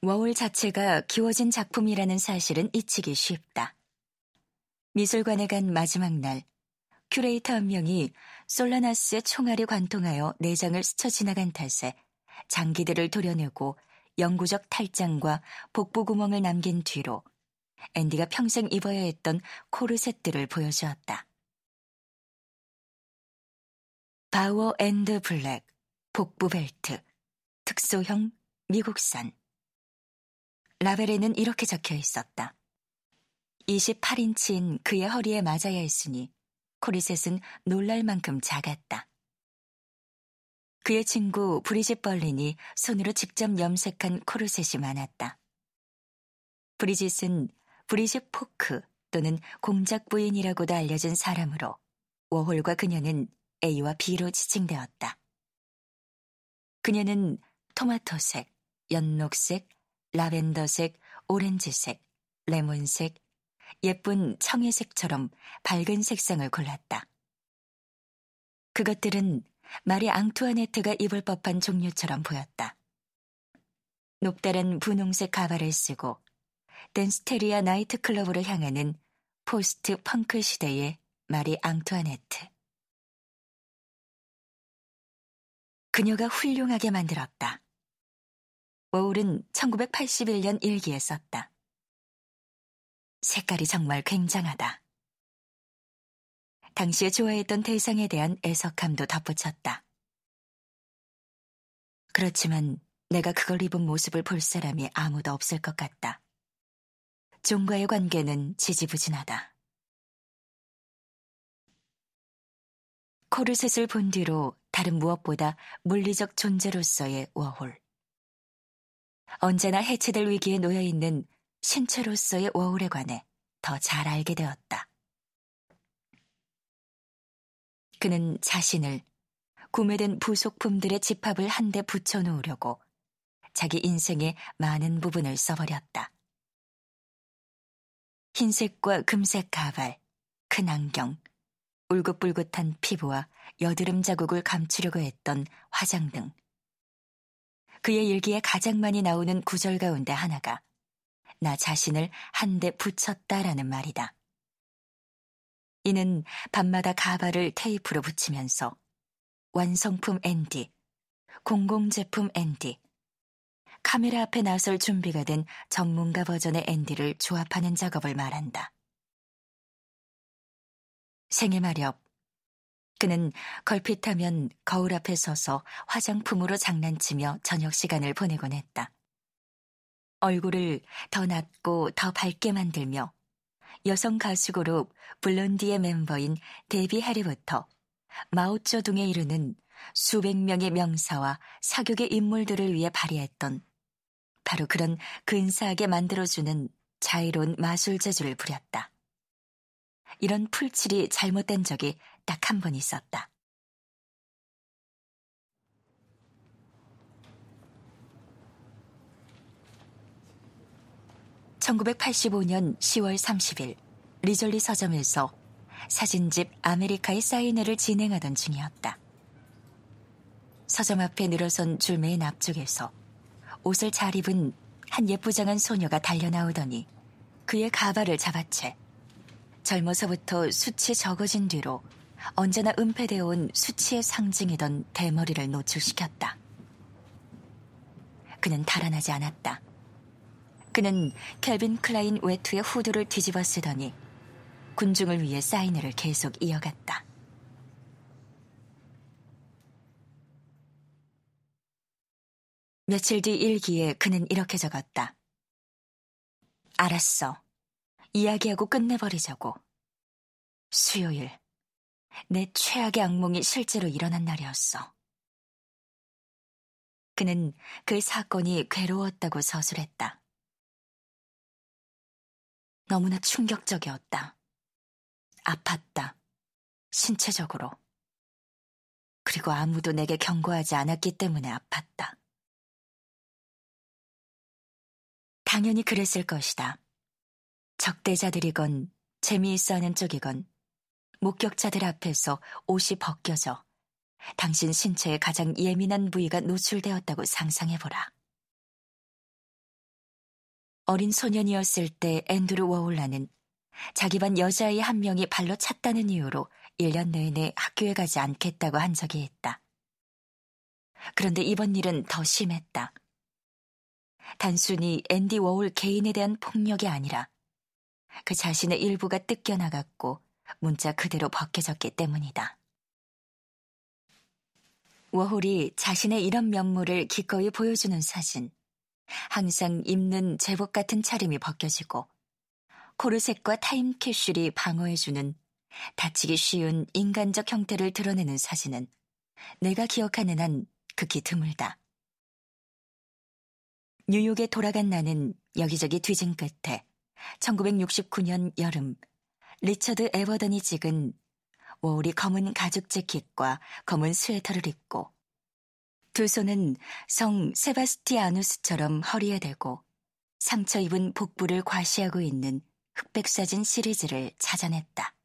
워홀 자체가 기워진 작품이라는 사실은 잊히기 쉽다. 미술관에 간 마지막 날, 큐레이터 한 명이 솔라나스의 총알이 관통하여 내장을 스쳐 지나간 탓에 장기들을 도려내고 영구적 탈장과 복부 구멍을 남긴 뒤로 앤디가 평생 입어야 했던 코르셋들을 보여주었다. 바워 앤드 블랙, 복부 벨트, 특소형, 미국산. 라벨에는 이렇게 적혀 있었다. 28인치인 그의 허리에 맞아야 했으니 코르셋은 놀랄 만큼 작았다. 그의 친구 브리짓 벌린이 손으로 직접 염색한 코르셋이 많았다. 브리짓은 브리짓 포크 또는 공작 부인이라고도 알려진 사람으로 워홀과 그녀는 A와 B로 지칭되었다. 그녀는 토마토색, 연녹색, 라벤더색, 오렌지색, 레몬색, 예쁜 청회색처럼 밝은 색상을 골랐다. 그것들은 마리 앙투아네트가 입을 법한 종류처럼 보였다. 높다란 분홍색 가발을 쓰고 댄스테리아 나이트클럽으로 향하는 포스트 펑크 시대의 마리 앙투아네트. 그녀가 훌륭하게 만들었다. 워울은 1981년 일기에 썼다. 색깔이 정말 굉장하다. 당시에 좋아했던 대상에 대한 애석함도 덧붙였다. 그렇지만 내가 그걸 입은 모습을 볼 사람이 아무도 없을 것 같다. 종과의 관계는 지지부진하다. 코르셋을 본 뒤로 다른 무엇보다 물리적 존재로서의 워홀. 언제나 해체될 위기에 놓여 있는 신체로서의 워홀에 관해 더 잘 알게 되었다. 그는 자신을 구매된 부속품들의 집합을 한데 붙여놓으려고 자기 인생의 많은 부분을 써버렸다. 흰색과 금색 가발, 큰 안경, 울긋불긋한 피부와 여드름 자국을 감추려고 했던 화장 등 그의 일기에 가장 많이 나오는 구절 가운데 하나가 나 자신을 한 대 붙였다라는 말이다. 이는 밤마다 가발을 테이프로 붙이면서 완성품 앤디, 공공제품 앤디, 카메라 앞에 나설 준비가 된 전문가 버전의 앤디를 조합하는 작업을 말한다. 생애 마렵, 그는 걸핏하면 거울 앞에 서서 화장품으로 장난치며 저녁 시간을 보내곤 했다. 얼굴을 더 낮고 더 밝게 만들며 여성 가수 그룹 블론디의 멤버인 데비 해리부터 마오쩌둥에 이르는 수백 명의 명사와 사격의 인물들을 위해 발휘했던 바로 그런 근사하게 만들어주는 자유로운 마술 재주를 부렸다. 이런 풀칠이 잘못된 적이 딱 한 번 있었다. 1985년 10월 30일 리졸리 서점에서 사진집 아메리카의 사인회를 진행하던 중이었다. 서점 앞에 늘어선 줄맨 앞쪽에서 옷을 잘 입은 한 예쁘장한 소녀가 달려나오더니 그의 가발을 잡아채 젊어서부터 수치 적어진 뒤로 언제나 은폐되어 온 수치의 상징이던 대머리를 노출시켰다. 그는 달아나지 않았다. 그는 켈빈 클라인 외투의 후드를 뒤집어 쓰더니 군중을 위해 사인회를 계속 이어갔다. 며칠 뒤 일기에 그는 이렇게 적었다. 알았어. 이야기하고 끝내버리자고. 수요일. 내 최악의 악몽이 실제로 일어난 날이었어. 그는 그 사건이 괴로웠다고 서술했다. 너무나 충격적이었다. 아팠다. 신체적으로. 그리고 아무도 내게 경고하지 않았기 때문에 아팠다. 당연히 그랬을 것이다. 적대자들이건 재미있어 하는 쪽이건 목격자들 앞에서 옷이 벗겨져 당신 신체의 가장 예민한 부위가 노출되었다고 상상해보라. 어린 소년이었을 때 앤드루 워홀라는 자기 반 여자아이 한 명이 발로 찼다는 이유로 1년 내내 학교에 가지 않겠다고 한 적이 있다. 그런데 이번 일은 더 심했다. 단순히 앤디 워홀 개인에 대한 폭력이 아니라 그 자신의 일부가 뜯겨나갔고 문자 그대로 벗겨졌기 때문이다. 워홀이 자신의 이런 면모를 기꺼이 보여주는 사진. 항상 입는 제복 같은 차림이 벗겨지고 코르셋과 타임캡슐이 방어해주는 다치기 쉬운 인간적 형태를 드러내는 사진은 내가 기억하는 한 극히 드물다. 뉴욕에 돌아간 나는 여기저기 뒤진 끝에 1969년 여름 리처드 에버던이 찍은 워홀이 검은 가죽 재킷과 검은 스웨터를 입고 두 손은 성 세바스티아누스처럼 허리에 대고 상처 입은 복부를 과시하고 있는 흑백 사진 시리즈를 찾아냈다.